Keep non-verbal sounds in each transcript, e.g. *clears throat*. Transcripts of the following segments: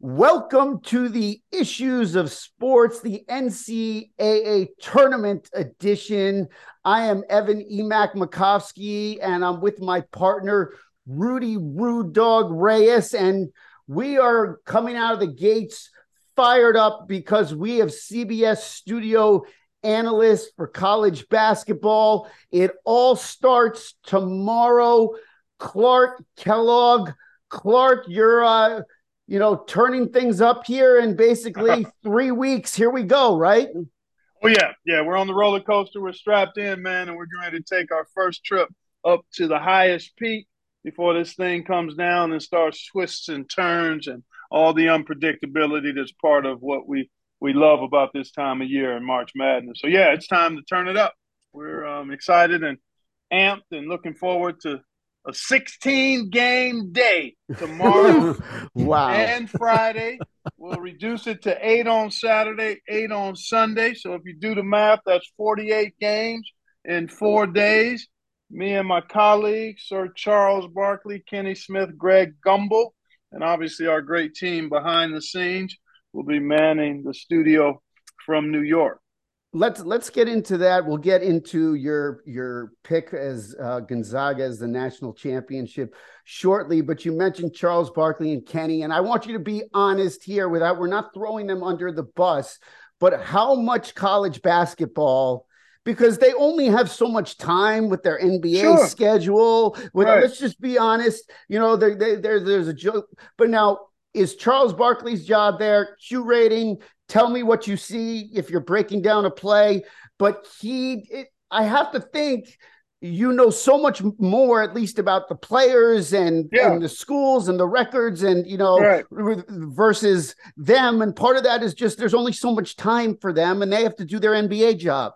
Welcome to the Issues of Sports, the NCAA Tournament Edition. I am Evan E-Mak Makovsky, and I'm with my partner, Rudy Rude Dog Reyes. And we are coming out of the gates fired up because we have CBS studio analysts for college basketball. It all starts tomorrow. Clark Kellogg. Clark, you're uh, you know, turning things up here in basically *laughs* three weeks. Here we go, right? Oh yeah, yeah. We're on the roller coaster. We're strapped in, man, and we're going to take our first trip up to the highest peak before this thing comes down and starts twists and turns and all the unpredictability that's part of what we we love about this time of year in March Madness. So yeah, it's time to turn it up. We're um, excited and amped and looking forward to a 16 game day tomorrow *laughs* wow. and Friday. We'll reduce it to eight on Saturday, eight on Sunday. So if you do the math, that's 48 games in four days. Me and my colleagues, Sir Charles Barkley, Kenny Smith, Greg Gumbel, and obviously our great team behind the scenes will be manning the studio from New York let's let's get into that. We'll get into your your pick as uh, Gonzaga as the national championship shortly. But you mentioned Charles Barkley and Kenny, and I want you to be honest here. Without we're not throwing them under the bus, but how much college basketball? Because they only have so much time with their NBA sure. schedule. With, right. Let's just be honest. You know, there, there, there's a joke. But now, is Charles Barkley's job there curating, tell me what you see if you're breaking down a play. But he, it, I have to think you know so much more at least about the players and, yeah. and the schools and the records and you know right. versus them and part of that is just there's only so much time for them and they have to do their nba job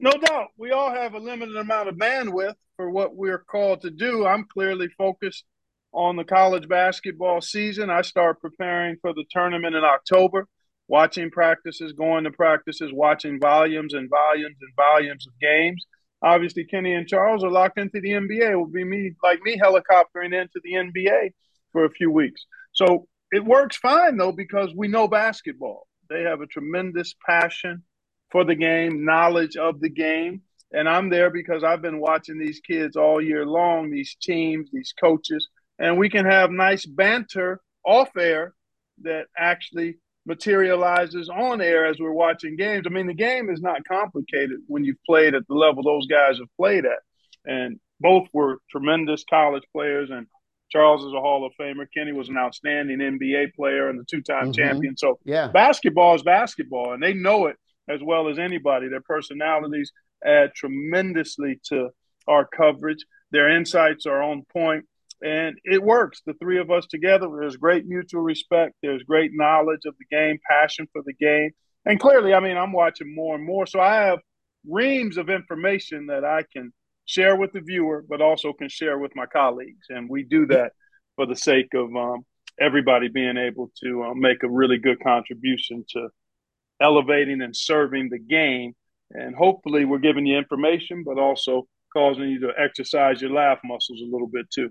no doubt we all have a limited amount of bandwidth for what we're called to do i'm clearly focused on the college basketball season i start preparing for the tournament in october watching practices, going to practices, watching volumes and volumes and volumes of games. Obviously, Kenny and Charles are locked into the NBA. It will be me, like me, helicoptering into the NBA for a few weeks. So it works fine, though, because we know basketball. They have a tremendous passion for the game, knowledge of the game. And I'm there because I've been watching these kids all year long, these teams, these coaches, and we can have nice banter off air that actually materializes on air as we're watching games. I mean, the game is not complicated when you've played at the level those guys have played at. And both were tremendous college players. And Charles is a Hall of Famer. Kenny was an outstanding NBA player and the two time mm-hmm. champion. So, yeah. basketball is basketball, and they know it as well as anybody. Their personalities add tremendously to our coverage. Their insights are on point and it works. The three of us together, there's great mutual respect. There's great knowledge of the game, passion for the game. And clearly, I mean, I'm watching more and more. So I have reams of information that I can share with the viewer, but also can share with my colleagues. And we do that for the sake of um, everybody being able to uh, make a really good contribution to elevating and serving the game. And hopefully, we're giving you information, but also causing you to exercise your laugh muscles a little bit too.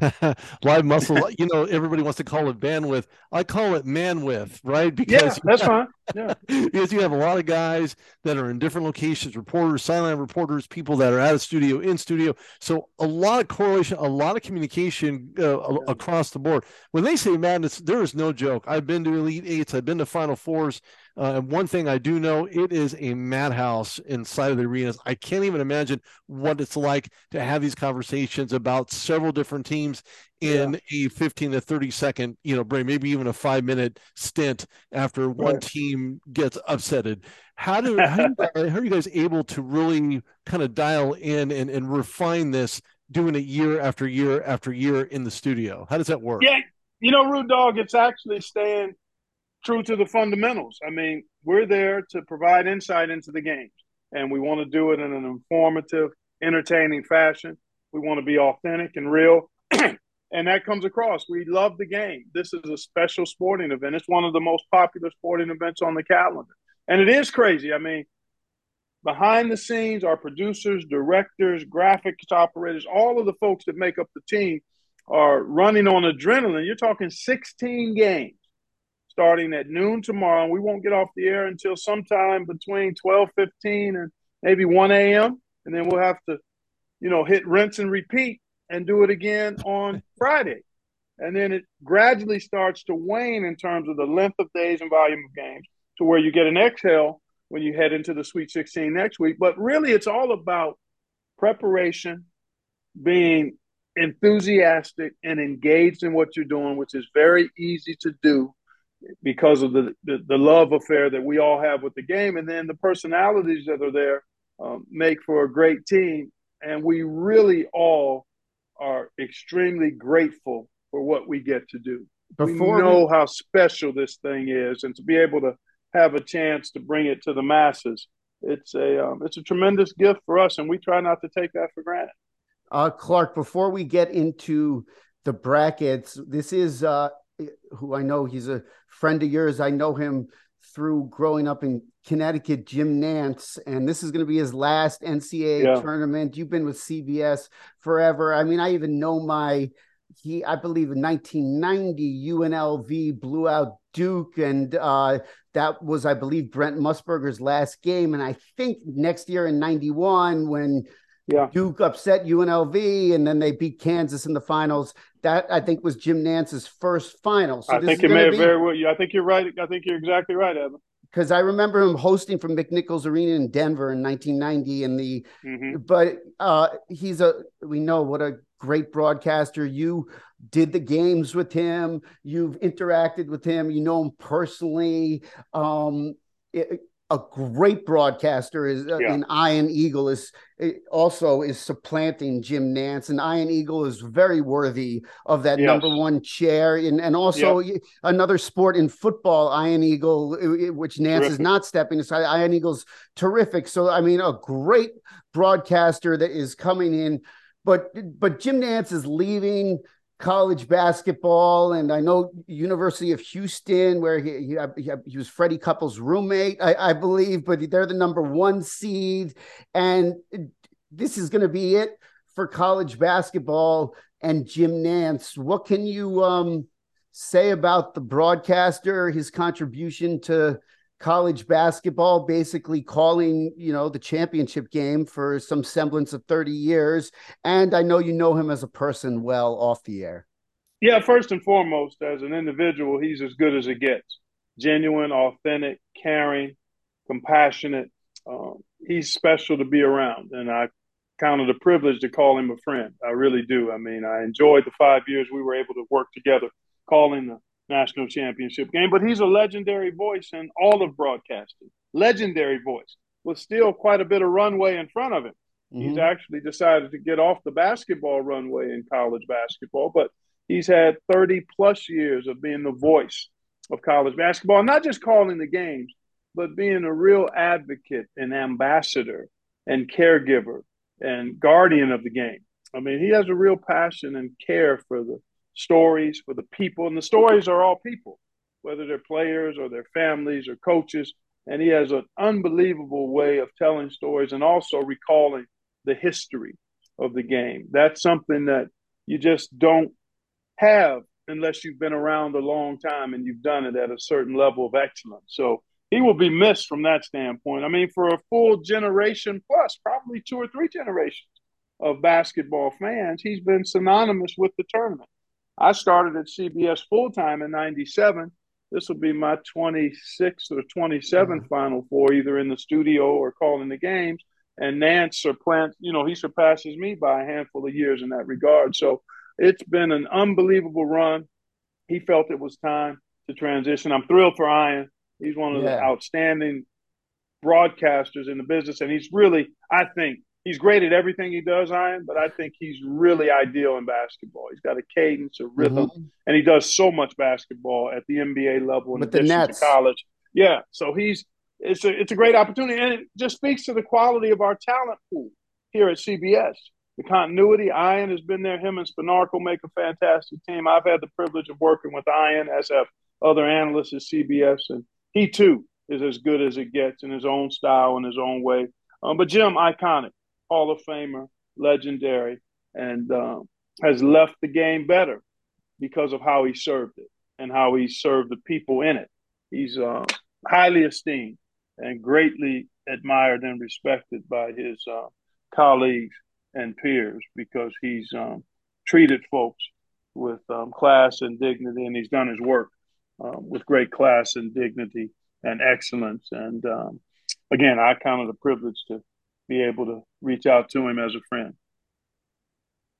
*laughs* live muscle *laughs* you know everybody wants to call it bandwidth. I call it manwidth right? *laughs* Because yeah, that's fine. Yeah. because you have a lot of guys that are in different locations reporters silent reporters people that are out of studio in studio. So a lot of correlation a lot of communication uh, yeah. across the board. When they say madness there is no joke. I've been to elite eights. I've been to final fours. Uh, and one thing I do know, it is a madhouse inside of the arenas. I can't even imagine what it's like to have these conversations about several different teams in yeah. a 15 to 30 second, you know, break, maybe even a five minute stint after one team gets upsetted. How do, how, do you, *laughs* how are you guys able to really kind of dial in and, and refine this, doing it year after year after year in the studio? How does that work? Yeah, you know, Rude Dog, it's actually staying true to the fundamentals. I mean, we're there to provide insight into the games, and we want to do it in an informative, entertaining fashion. We want to be authentic and real. *clears throat* and that comes across. We love the game. This is a special sporting event. It's one of the most popular sporting events on the calendar. And it is crazy. I mean, behind the scenes, our producers, directors, graphics operators, all of the folks that make up the team are running on adrenaline. You're talking 16 games starting at noon tomorrow. And we won't get off the air until sometime between 12:15 and maybe 1 a.m. And then we'll have to, you know, hit rinse and repeat and do it again on Friday. And then it gradually starts to wane in terms of the length of days and volume of games to where you get an exhale when you head into the Sweet 16 next week. But really, it's all about preparation, being enthusiastic and engaged in what you're doing, which is very easy to do because of the, the, the love affair that we all have with the game. And then the personalities that are there um, make for a great team. And we really all are extremely grateful for what we get to do. Before we know we... how special this thing is, and to be able to have a chance to bring it to the masses, it's a um, it's a tremendous gift for us, and we try not to take that for granted. Uh, Clark, before we get into the brackets, this is uh, who I know he's a friend of yours. I know him through growing up in Connecticut, Jim Nantz, and this is going to be his last NCAA yeah. tournament. You've been with CBS forever. I mean, I even know my he, I believe, in 1990, UNLV blew out Duke, and uh, that was, I believe, Brent Musburger's last game. And I think next year in '91, when yeah. Duke upset UNLV, and then they beat Kansas in the finals. That I think was Jim Nantz's first final. So I think it may be, very well. I think you're right. I think you're exactly right, Evan. Because I remember him hosting from McNichols Arena in Denver in 1990, and the. Mm-hmm. But uh, he's a. We know what a great broadcaster. You did the games with him. You've interacted with him. You know him personally. Um, it, a great broadcaster is uh, yeah. in Ian Eagle is eh, also is supplanting Jim Nantz and Ian Eagle is very worthy of that yes. number one chair. And and also yeah. another sport in football, Ian Eagle, eh, eh, which Nantz terrific. is not stepping aside. Ian Eagle's terrific. So I mean, a great broadcaster that is coming in, but but Jim Nantz is leaving college basketball, and I know University of Houston, where he he, he was Freddie Couples' roommate, I, I, believe, but they're the number one seed, and this is going to be it for college basketball and Jim Nantz. What can you um, say about the broadcaster, his contribution to college basketball, basically calling, you know, the championship game for some semblance of 30 years. And I know you know him as a person well off the air. Yeah, first and foremost, as an individual, he's as good as it gets. Genuine, authentic, caring, compassionate. Um, he's special to be around. And I count it a privilege to call him a friend. I really do. I mean, I enjoyed the five years we were able to work together calling the national championship game. But he's a legendary voice in all of broadcasting, legendary voice with still quite a bit of runway in front of him. Mm-hmm. He's actually decided to get off the basketball runway in college basketball, but he's had 30 plus years of being the voice of college basketball, not just calling the games, but being a real advocate and ambassador and caregiver and guardian of the game. I mean, he has a real passion and care for the stories for the people, and the stories are all people, whether they're players or their families or coaches. And he has an unbelievable way of telling stories and also recalling the history of the game. That's something that you just don't have unless you've been around a long time and you've done it at a certain level of excellence. So he will be missed from that standpoint. I mean, for a full generation plus, probably two or three generations of basketball fans, he's been synonymous with the tournament. I started at CBS full time in '97. This will be my 26th or 27th mm-hmm. Final Four, either in the studio or calling the games. And Nantz Plant, you know, he surpasses me by a handful of years in that regard. So it's been an unbelievable run. He felt it was time to transition. I'm thrilled for Ian. He's one of yeah. the outstanding broadcasters in the business, and he's really, I think, he's great at everything he does, Ian, but I think he's really ideal in basketball. He's got a cadence, a rhythm, mm-hmm. and he does so much basketball at the NBA level in With addition the to college. Yeah, so he's it's a it's a great opportunity, and it just speaks to the quality of our talent pool here at CBS. The continuity, Ian has been there. Him and Spanarkel make a fantastic team. I've had the privilege of working with Ian, as have other analysts at CBS, and he too is as good as it gets in his own style and his own way. Um, but Jim, iconic. Hall of Famer, legendary, and um, has left the game better because of how he served it. and how he served the people in it. He's uh, highly esteemed and greatly admired and respected by his uh, colleagues and peers because he's um, treated folks with um, class and dignity, and he's done his work um, with great class and dignity and excellence. And um, again, I counted a privilege to be able to reach out to him as a friend.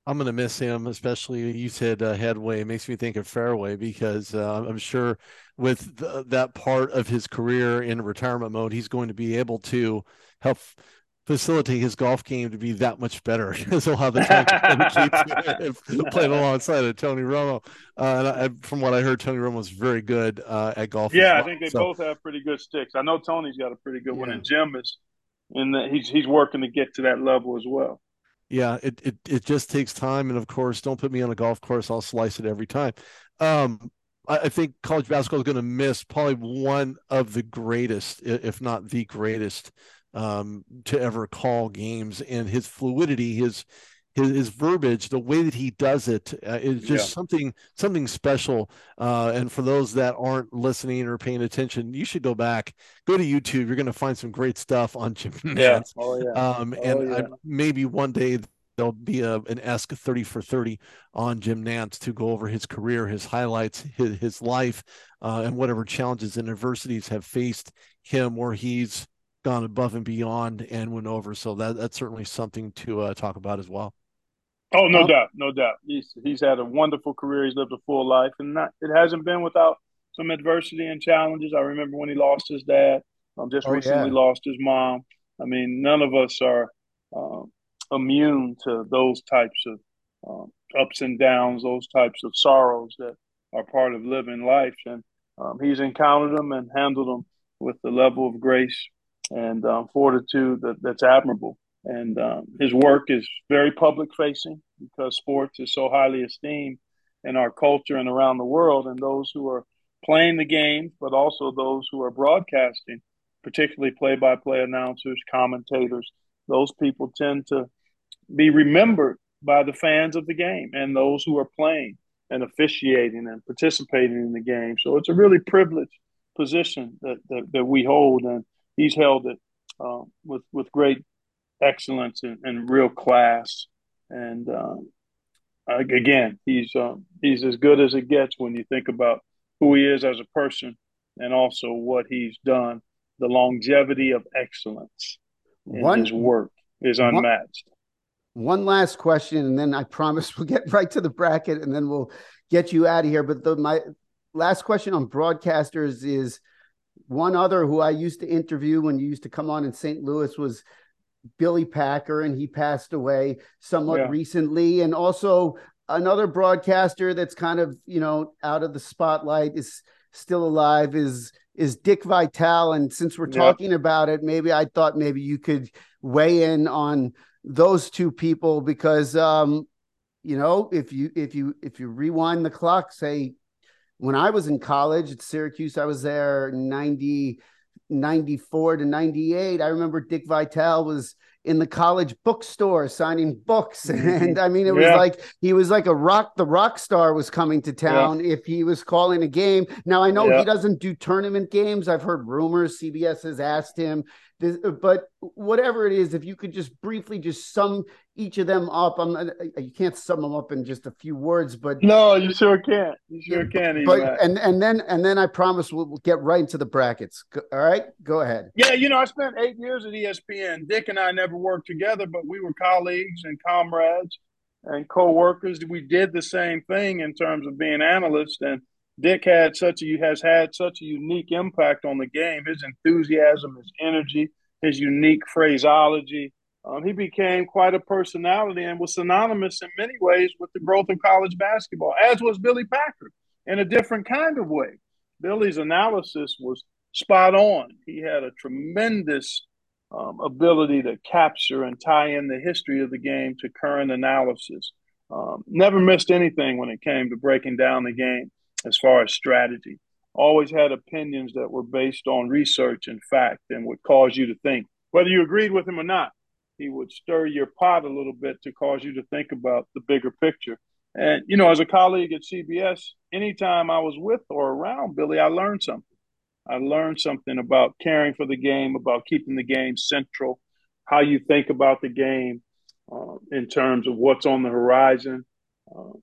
I'm going to miss him, especially you said uh, headway. It makes me think of fairway because uh, I'm sure with the, that part of his career in retirement mode, he's going to be able to help facilitate his golf game to be that much better *laughs* because he'll have the time to keep *laughs* playing alongside of Tony Romo. Uh, and I, from what I heard, Tony Romo was very good uh, at golf. Yeah, well. I think they so, both have pretty good sticks. I know Tony's got a pretty good yeah. one, and Jim is, and he's he's working to get to that level as well. Yeah, it, it it just takes time, and of course, don't put me on a golf course; I'll slice it every time. Um, I, I think college basketball is going to miss probably one of the greatest, if not the greatest, um, to ever call games, and his fluidity, his his, his verbiage, the way that he does it, uh, is just yeah. something something special. Uh, and for those that aren't listening or paying attention, you should go back, go to YouTube. You're going to find some great stuff on Jim Nantz. Yeah. Oh, yeah. Um, oh, and yeah. I, maybe one day there'll be a, an Ask 30 for 30 on Jim Nantz to go over his career, his highlights, his, his life, uh, and whatever challenges and adversities have faced him where he's gone above and beyond and went over. So that, that's certainly something to uh, talk about as well. Oh, no doubt, no doubt. He's he's had a wonderful career. He's lived a full life, and not it hasn't been without some adversity and challenges. I remember when he lost his dad. Um, just oh, recently yeah. lost his mom. I mean, none of us are um, immune to those types of um, ups and downs, those types of sorrows that are part of living life. And um, he's encountered them and handled them with the level of grace and um, fortitude that, that's admirable. And um, his work is very public facing because sports is so highly esteemed in our culture and around the world. And those who are playing the game, but also those who are broadcasting, particularly play by play announcers, commentators, those people tend to be remembered by the fans of the game and those who are playing and officiating and participating in the game. So it's a really privileged position that, that, that we hold. And he's held it uh, with, with great excellence and, and real class. And um, again, he's um, he's as good as it gets when you think about who he is as a person and also what he's done. The longevity of excellence in one, his work is unmatched. One, one, last question, and then I promise we'll get right to the bracket, and then we'll get you out of here. But the, my last question on broadcasters is one other who I used to interview when you used to come on in St. Louis was Billy Packer, and he passed away somewhat yeah. recently. And also another broadcaster that's kind of you know out of the spotlight is still alive is is Dick Vitale. And since we're talking about it, maybe I thought maybe you could weigh in on those two people because um, you know if you if you if you rewind the clock, say when I was in college at Syracuse, I was there 90 94 to 98 i remember dick vitale was in the college bookstore signing books *laughs* and i mean it was yeah. like he was like a rock the rock star was coming to town yeah. if he was calling a game now i know yeah. he doesn't do tournament games i've heard rumors cbs has asked him this, but whatever it is, if you could just briefly just sum each of them up, I'm uh, you can't sum them up in just a few words, but no, you sure can't. You sure can. But and and then and then I promise we'll, we'll get right into the brackets. All right, go ahead. Yeah, you know I spent eight years at ESPN. Dick and I never worked together, but we were colleagues and comrades and co-workers. We did the same thing in terms of being analysts and Dick had such a has had such a unique impact on the game. His enthusiasm, his energy, his unique phraseology. Um, he became quite a personality and was synonymous in many ways with the growth of college basketball, as was Billy Packer in a different kind of way. Billy's analysis was spot on. He had a tremendous um, ability to capture and tie in the history of the game to current analysis. Um, never missed anything when it came to breaking down the game as far as strategy. Always had opinions that were based on research and fact and would cause you to think. Whether you agreed with him or not, he would stir your pot a little bit to cause you to think about the bigger picture. And, you know, as a colleague at CBS, anytime I was with or around Billy, I learned something. I learned something about caring for the game, about keeping the game central, how you think about the game uh, in terms of what's on the horizon. Uh,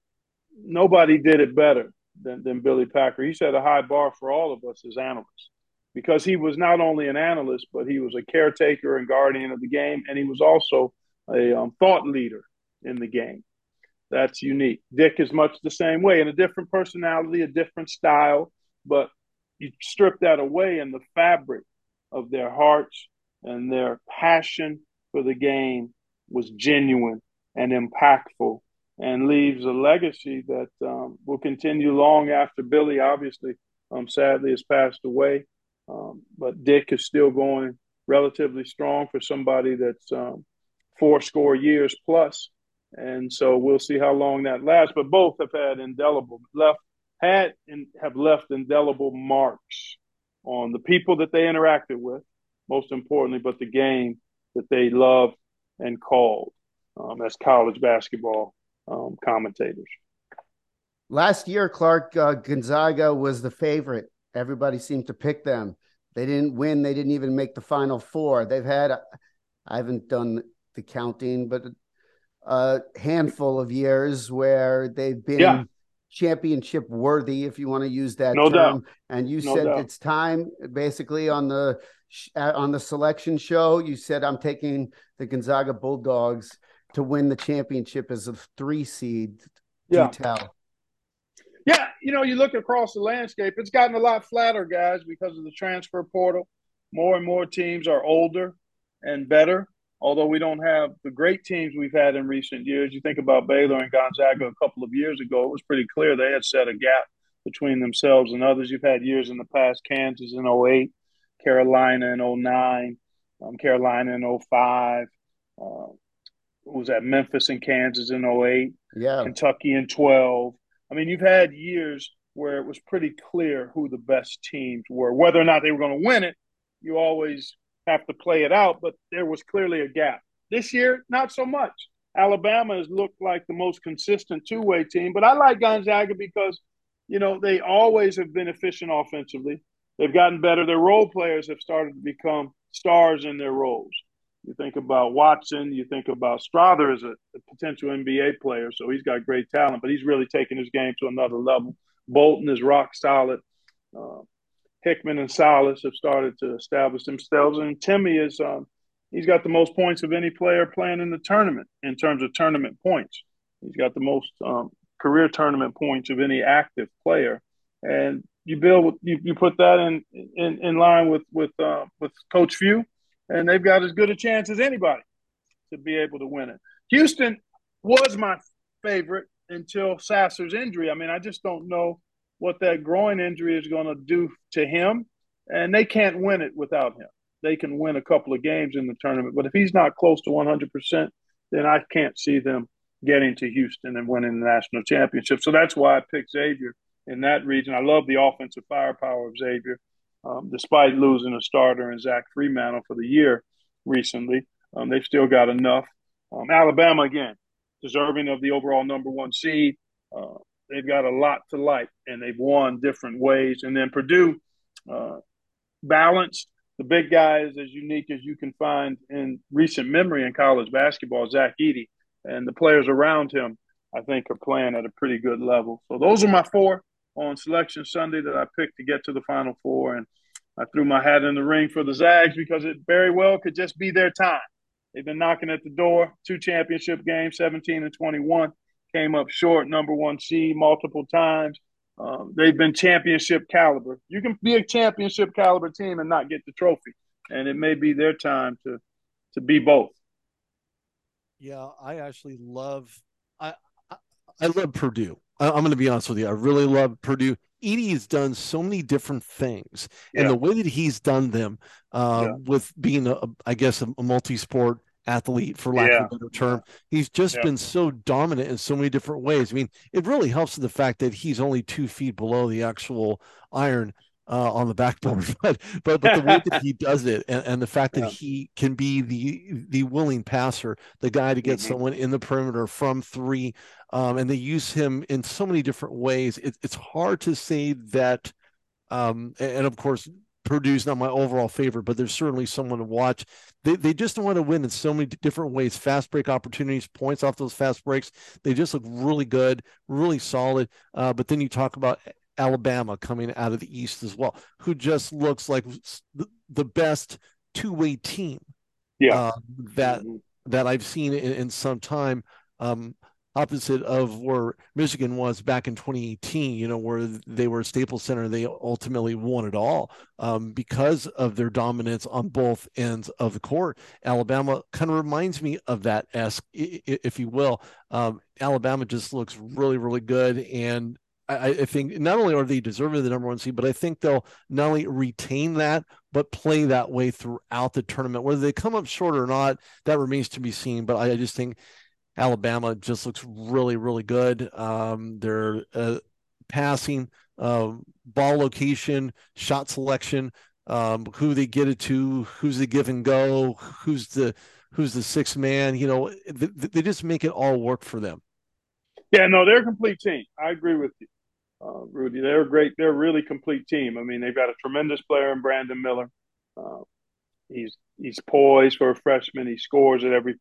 nobody did it better than, than Billy Packer. He set a high bar for all of us as analysts because he was not only an analyst, but he was a caretaker and guardian of the game, and he was also a um, thought leader in the game. That's unique. Dick is much the same way, in a different personality, a different style, but you strip that away, and the fabric of their hearts and their passion for the game was genuine and impactful and leaves a legacy that um, will continue long after Billy, obviously, um, sadly, has passed away. Um, but Dick is still going relatively strong for somebody that's um, four score years plus. And so we'll see how long that lasts. But both have had indelible left had and have left indelible marks on the people that they interacted with, most importantly, but the game that they loved and called um, as college basketball um, commentators. Last year, Clark uh, Gonzaga was the favorite. Everybody seemed to pick them. They didn't win. They didn't even make the final four. They've had, I haven't done the counting, but a handful of years where they've been yeah championship worthy, if you want to use that no term. Doubt. And you no said doubt. it's time, basically on the uh, on the selection show. You said I'm taking the Gonzaga Bulldogs to win the championship as a three seed. Yeah. tell. Yeah, you know, you look across the landscape, it's gotten a lot flatter, guys, because of the transfer portal. More and more teams are older and better although we don't have the great teams we've had in recent years, you think about Baylor and Gonzaga a couple of years ago, it was pretty clear they had set a gap between themselves and others. You've had years in the past, Kansas in 08, Carolina in 09, um, Carolina in 05. Uh, was at Memphis and Kansas in 08, yeah. Kentucky in 12. I mean, you've had years where it was pretty clear who the best teams were. Whether or not they were going to win it, you always have to play it out, but there was clearly a gap. This year, not so much. Alabama has looked like the most consistent two way team, but I like Gonzaga because, you know, they always have been efficient offensively. They've gotten better. Their role players have started to become stars in their roles. You think about Watson, you think about Strawther as a, a potential NBA player, so he's got great talent, but he's really taking his game to another level. Bolton is rock solid. Uh, Hickman and Sallis have started to establish themselves, and Timme is um, he's got the most points of any player playing in the tournament in terms of tournament points. He's got the most um, career tournament points of any active player, and you build you, you put that in in, in line with with uh, with Coach Few, and they've got as good a chance as anybody to be able to win it. Houston was my favorite until Sasser's injury. I mean, I just don't know what that groin injury is going to do to him, and they can't win it without him. They can win a couple of games in the tournament, but if he's not close to 100%, then I can't see them getting to Houston and winning the national championship. So that's why I picked Xavier in that region. I love the offensive firepower of Xavier, um, despite losing a starter in Zach Freemantle for the year recently. Um, they've still got enough. Um, Alabama, again, deserving of the overall number one seed. Uh, they've got a lot to like, and they've won different ways. And then Purdue, uh, balanced. The big guy is as unique as you can find in recent memory in college basketball, Zach Edey, and the players around him, I think, are playing at a pretty good level. So those are my four on Selection Sunday that I picked to get to the Final Four, and I threw my hat in the ring for the Zags because it very well could just be their time. They've been knocking at the door, two championship games, 17 and 21 came up short, number one seed multiple times. Um, they've been championship caliber. You can be a championship caliber team and not get the trophy, and it may be their time to to be both. Yeah, I actually love I I, I love Purdue. I, am going to be honest with you. I really love Purdue. Edey has done so many different things, and the way that he's done them, uh, yeah. with being a, I guess, a, a multi-sport athlete for lack yeah. of a better term. He's just yeah. been so dominant in so many different ways. I mean, it really helps the fact that he's only two feet below the actual iron. Uh, on the backboard, *laughs* but but but the way that he *laughs* does it, and, and the fact that yeah. he can be the the willing passer, the guy to get mm-hmm. someone in the perimeter from three, um, and they use him in so many different ways. It, it's hard to say that, um, and of course. Purdue's not my overall favorite, but there's certainly someone to watch. They, they just want to win in so many different ways. Fast break opportunities, points off those fast breaks. They just look really good, really solid. Uh, but then you talk about Alabama coming out of the East as well, who just looks like the best two way team yeah. Uh, that mm-hmm. that I've seen in, in some time. Um, opposite of where Michigan was back in 2018, you know, where they were Staples Center, they ultimately won it all um, because of their dominance on both ends of the court. Alabama kind of reminds me of that esque, if you will. Um, Alabama just looks really, really good, and I, I, think not only are they deserving the number one seed, but I think they'll not only retain that, but play that way throughout the tournament. Whether they come up short or not, that remains to be seen. But I, I just think Alabama just looks really, really good. Um, their uh, passing, uh, ball location, shot selection, um, who they get it to, who's the give and go, who's the who's the sixth man. You know, they, they just make it all work for them. Yeah, no, they're a complete team. I agree with you uh, Rudy. They're a great. They're a really complete team. I mean, they've got a tremendous player in Brandon Miller. Uh, he's he's poised for a freshman. He scores at every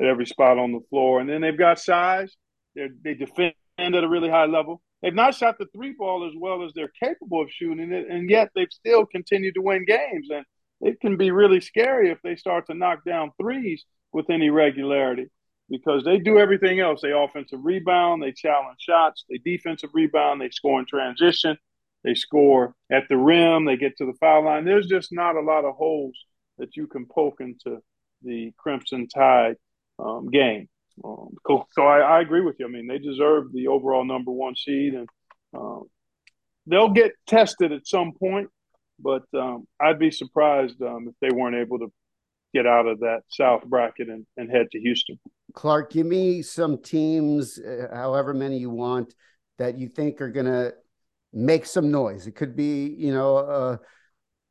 at every spot on the floor, and then they've got size. They're, they defend at a really high level. They've not shot the three ball as well as they're capable of shooting it, and yet they've still continued to win games. And it can be really scary if they start to knock down threes with any regularity because they do everything else. They offensive rebound, they challenge shots, they defensive rebound, they score in transition, they score at the rim, they get to the foul line. There's just not a lot of holes that you can poke into the Crimson Tide um, game. Um, cool. So I, I, agree with you. I mean, they deserve the overall number one seed, and um, they'll get tested at some point. But um, I'd be surprised um, if they weren't able to get out of that South bracket and, and head to Houston. Clark, give me some teams, uh, however many you want, that you think are going to make some noise. It could be, you know, uh,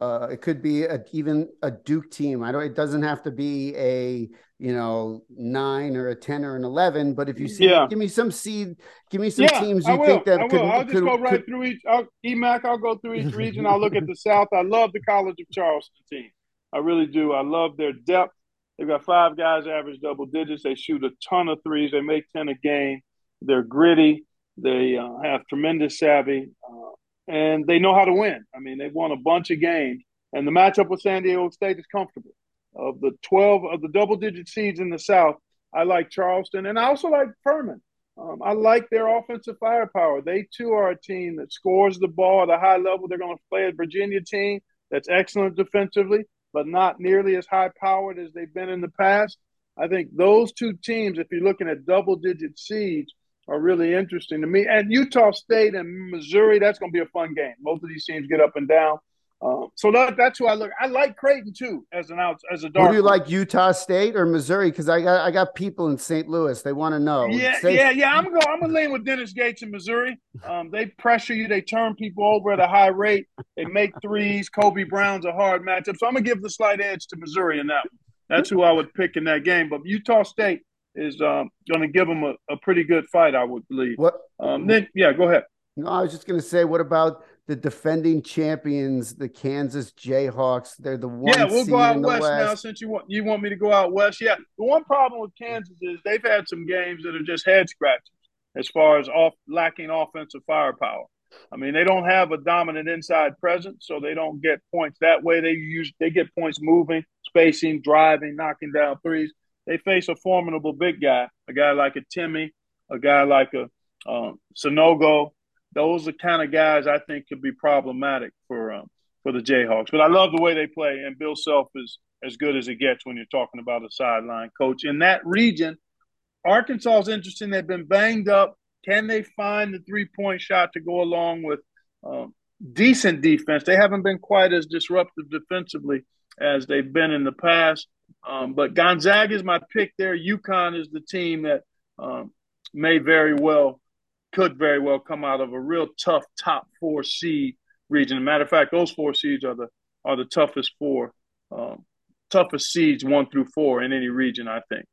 uh, it could be a, even a Duke team. I don't. It doesn't have to be a you know nine or a ten or an eleven. But if you see, yeah. give me some seed. Give me some yeah, teams you think that I could. I'll just could, go right could, through each. I'll, E-Mak. I'll go through each region. I'll look at the *laughs* South. I love the College of Charleston team. I really do. I love their depth. They've got five guys average double digits. They shoot a ton of threes. They make 10 a game. They're gritty. They uh, have tremendous savvy. Uh, and they know how to win. I mean, they've won a bunch of games. And the matchup with San Diego State is comfortable. Of the 12 of the double digit seeds in the South, I like Charleston. And I also like Furman. Um, I like their offensive firepower. They too are a team that scores the ball at a high level. They're going to play a Virginia team that's excellent defensively but not nearly as high powered as they've been in the past. I think those two teams, if you're looking at double digit seeds, are really interesting to me. And Utah State and Missouri, that's going to be a fun game. Both of these teams get up and down. Um, so that, that's who I look. I like Creighton too as an out as a dark. do you like Utah State or Missouri? Because I got I got people in St. Louis. They want to know. Yeah, yeah, yeah. I'm going. I'm gonna lean with Dennis Gates in Missouri. Um, they pressure you. They turn people over at a high rate. They make threes. Kobe Brown's a hard matchup. So I'm gonna give the slight edge to Missouri in that. That's who I would pick in that game. But Utah State is um, going to give them a, a, pretty good fight, I would believe. What? Um, then yeah, go ahead. No, I was just going to say, what about the defending champions, the Kansas Jayhawks. They're the one. Yeah, we'll go out west, west, now since you want you want me to go out west. Yeah, the one problem with Kansas is they've had some games that are just head scratchers as far as off lacking offensive firepower. I mean, they don't have a dominant inside presence, so they don't get points that way. They use they get points moving, spacing, driving, knocking down threes. They face a formidable big guy, a guy like a Timme, a guy like a um, Sanogo, those are kind of guys I think could be problematic for um, for the Jayhawks. But I love the way they play, and Bill Self is as good as it gets when you're talking about a sideline coach in that region. Arkansas is interesting. They've been banged up. Can they find the three point shot to go along with um, decent defense? They haven't been quite as disruptive defensively as they've been in the past. Um, but Gonzaga is my pick there. UConn is the team that um, may very well could very well come out of a real tough top four seed region. As a matter of fact, those four seeds are the are the toughest four, um, toughest seeds one through four in any region, I think.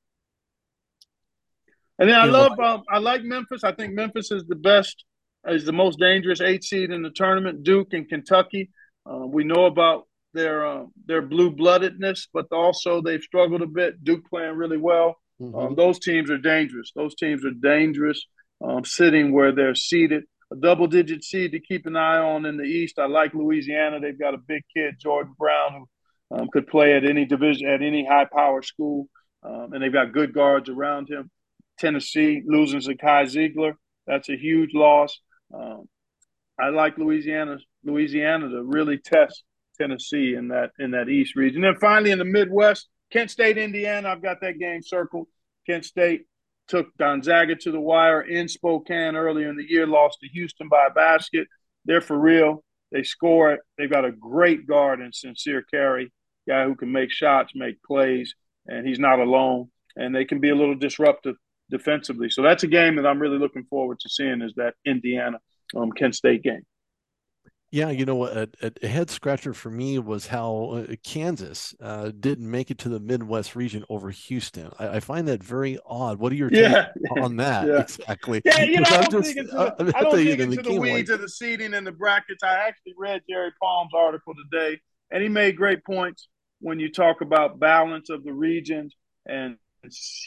And then I love, um, I like Memphis. I think Memphis is the best, is the most dangerous eight seed in the tournament. Duke and Kentucky. Uh, we know about their uh, their blue bloodedness, but also they've struggled a bit. Duke playing really well. Mm-hmm. Um, those teams are dangerous. Those teams are dangerous, um, sitting where they're seated. A double digit seed to keep an eye on in the East. I like Louisiana. They've got a big kid, Jordan Brown, who um, could play at any division, at any high power school, um, and they've got good guards around him. Tennessee losing Zakai Zeigler, that's a huge loss. Um, I like Louisiana, Louisiana to really test Tennessee in that in that East region. And then finally in the Midwest, Kent State, Indiana. I've got that game circled. Kent State took Gonzaga to the wire in Spokane earlier in the year, lost to Houston by a basket. They're for real. They score it. They've got a great guard in Sincere Carry, guy who can make shots, make plays, and he's not alone. And they can be a little disruptive defensively. So that's a game that I'm really looking forward to seeing is that Indiana um, Kent State game. Yeah, you know, a, a head scratcher for me was how uh, Kansas uh, didn't make it to the Midwest region over Houston. I, I find that very odd. What are your yeah, *laughs* on that yeah. exactly? Yeah, you know, I don't just, think into the, I don't think into the weeds like... of the seating and the brackets. I actually read Jerry Palm's article today, and he made great points when you talk about balance of the regions and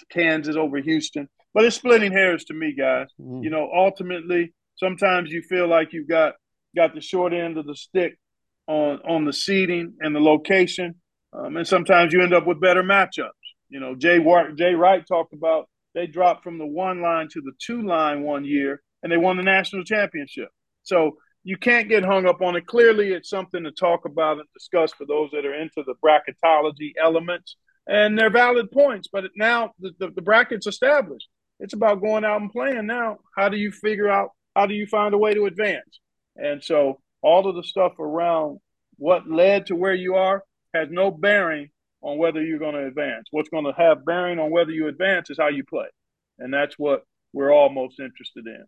Kansas over Houston. But it's splitting hairs to me, guys. Mm. You know, ultimately, sometimes you feel like you've got got the short end of the stick on on the seating and the location, um, and sometimes you end up with better matchups. You know, Jay Jay Wright talked about they dropped from the one line to the two line one year, and they won the national championship. So you can't get hung up on it. Clearly, it's something to talk about and discuss for those that are into the bracketology elements and they're valid points. But now the, the, the, bracket's established. It's about going out and playing now. How do you figure out? How do you find a way to advance? And so all of the stuff around what led to where you are has no bearing on whether you're going to advance. What's going to have bearing on whether you advance is how you play, and that's what we're all most interested in.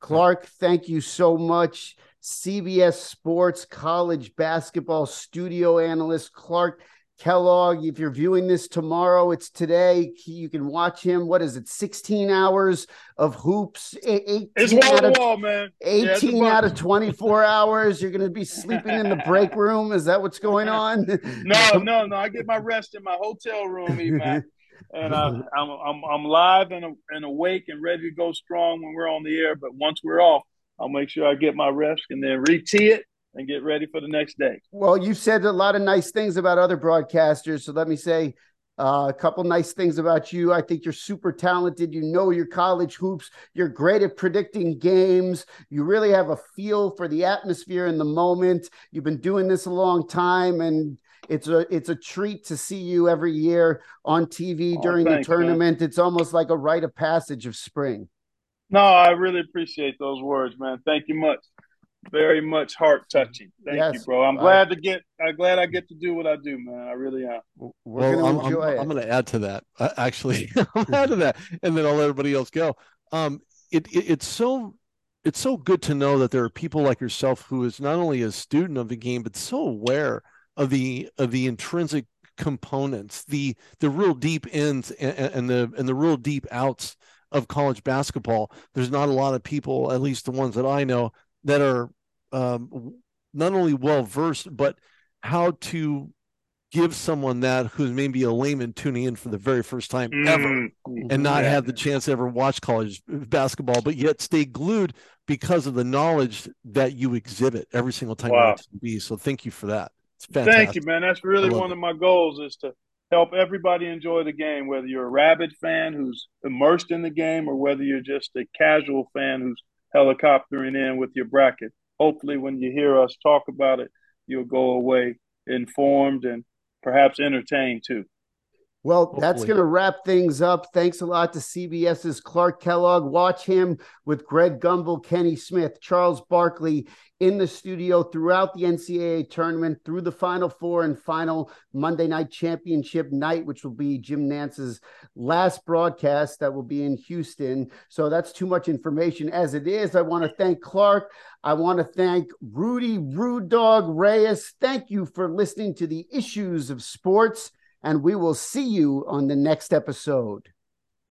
Clark, thank you so much. CBS Sports college basketball studio analyst Clark Kellogg, if you're viewing this tomorrow, it's today. You can watch him. What is it? 16 hours of hoops. 18 it's wall of, wall, man. 18 yeah, out of 24 *laughs* hours. You're going to be sleeping in the break room. Is that what's going on? *laughs* no, no, no. I get my rest in my hotel room, man. and uh, I'm, I'm I'm live and, and awake and ready to go strong when we're on the air. But once we're off, I'll make sure I get my rest and then re-tee it and get ready for the next day. Well, you said a lot of nice things about other broadcasters. So let me say uh, a couple nice things about you. I think you're super talented. You know your college hoops. You're great at predicting games. You really have a feel for the atmosphere in the moment. You've been doing this a long time and it's a it's a treat to see you every year on TV oh, during thanks, the tournament. Man. It's almost like a rite of passage of spring. No, I really appreciate those words, man. Thank you much very much heart touching. Thank yes, you, bro. I'm glad to get. I'm glad I get to do what I do, man. I really am. We're well, I'm, I'm, I'm, going to add to that. Uh, actually, *laughs* I'm add to that, and then I'll let everybody else go. Um, it, it it's so it's so good to know that there are people like yourself who is not only a student of the game but so aware of the of the intrinsic components, the the real deep ins and, and the and the real deep outs of college basketball. There's not a lot of people, at least the ones that I know, that are um, not only well versed, but how to give someone that who's maybe a layman tuning in for the very first time mm. ever and not yeah. have the chance to ever watch college basketball, but yet stay glued because of the knowledge that you exhibit every single time wow. you be. So thank you for that. It's fantastic. Thank you, man. That's really one it. of my goals is to help everybody enjoy the game, whether you're a rabid fan who's immersed in the game or whether you're just a casual fan who's helicoptering in with your bracket. Hopefully, when you hear us talk about it, you'll go away informed and perhaps entertained too. Well, Hopefully. that's going to wrap things up. Thanks a lot to CBS's Clark Kellogg. Watch him with Greg Gumbel, Kenny Smith, Charles Barkley in the studio throughout the NCAA tournament, through the Final Four and final Monday night championship night, which will be Jim Nantz's last broadcast that will be in Houston. So that's too much information as it is. I want to thank Clark. I want to thank Rudy Rude Dog Reyes. Thank you for listening to the issues of sports and we will see you on the next episode.